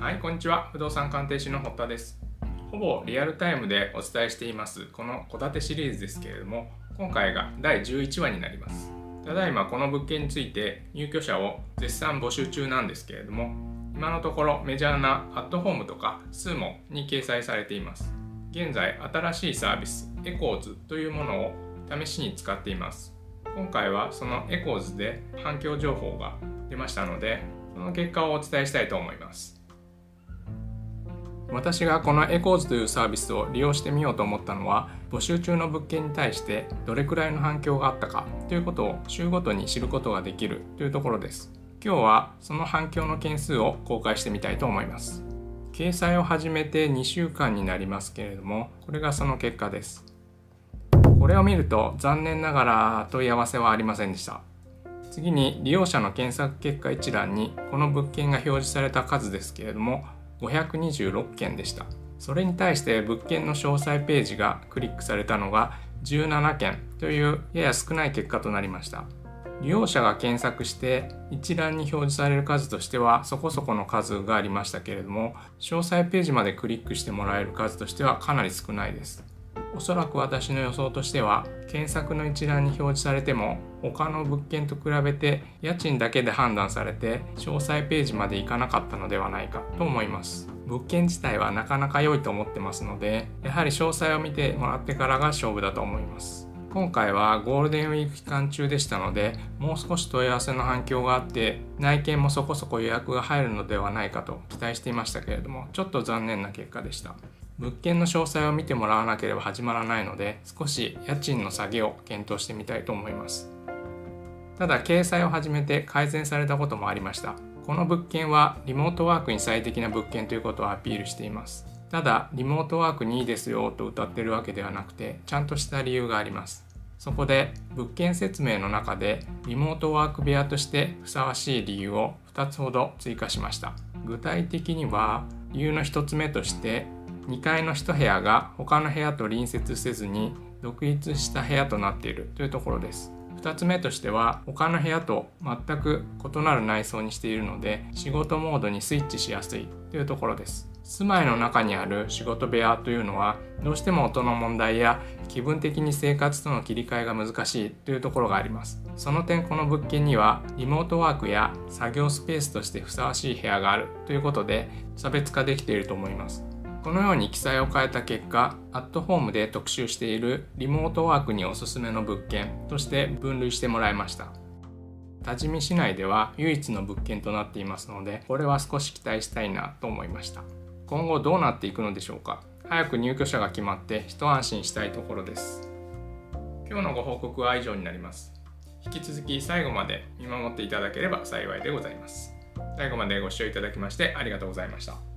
はい、こんにちは。不動産鑑定士の堀田です。ほぼリアルタイムでお伝えしています、この戸建てシリーズですけれども、今回が第11話になります。ただいまこの物件について入居者を絶賛募集中なんですけれども、今のところメジャーなアットホームとかスーモに掲載されています。現在、新しいサービス、エコーズというものを試しに使っています。今回はそのエコーズで反響情報が出ましたので、その結果をお伝えしたいと思います。私がこのエコーズというサービスを利用してみようと思ったのは募集中の物件に対してどれくらいの反響があったかということを週ごとに知ることができるというところです。今日はその反響の件数を公開してみたいと思います。掲載を始めて2週間になりますけれどもこれがその結果です。これを見ると残念ながら問い合わせはありませんでした。次に利用者の検索結果一覧にこの物件が表示された数ですけれども526件でした。それに対して物件の詳細ページがクリックされたのが17件というやや少ない結果となりました。利用者が検索して一覧に表示される数としてはそこそこの数がありましたけれども詳細ページまでクリックしてもらえる数としてはかなり少ないです。おそらく私の予想としては検索の一覧に表示されても他の物件と比べて家賃だけで判断されて詳細ページまで行かなかったのではないかと思います。物件自体はなかなか良いと思ってますのでやはり詳細を見てもらってからが勝負だと思います。今回はゴールデンウィーク期間中でしたのでもう少し問い合わせの反響があって内見もそこそこ予約が入るのではないかと期待していましたけれどもちょっと残念な結果でした。物件の詳細を見てもらわなければ始まらないので少し家賃の下げを検討してみたいと思います。ただ掲載を始めて改善されたこともありました。この物件はリモートワークに最適な物件ということをアピールしています。ただリモートワークにいいですよと歌ってるわけではなくてちゃんとした理由があります。そこで物件説明の中でリモートワーク部屋としてふさわしい理由を2つほど追加しました。具体的には理由の1つ目として2階の1部屋が他の部屋と隣接せずに独立した部屋となっているというところです。2つ目としては他の部屋と全く異なる内装にしているので仕事モードにスイッチしやすいというところです。住まいの中にある仕事部屋というのはどうしても音の問題や気分的に生活との切り替えが難しいというところがあります。その点この物件にはリモートワークや作業スペースとしてふさわしい部屋があるということで差別化できていると思います。このように記載を変えた結果、アットホームで特集しているリモートワークにおすすめの物件として分類してもらいました。多治見市内では唯一の物件となっていますので、これは少し期待したいなと思いました。今後どうなっていくのでしょうか早く入居者が決まって一安心したいところです。今日のご報告は以上になります。引き続き最後まで見守っていただければ幸いでございます。最後までご視聴いただきましてありがとうございました。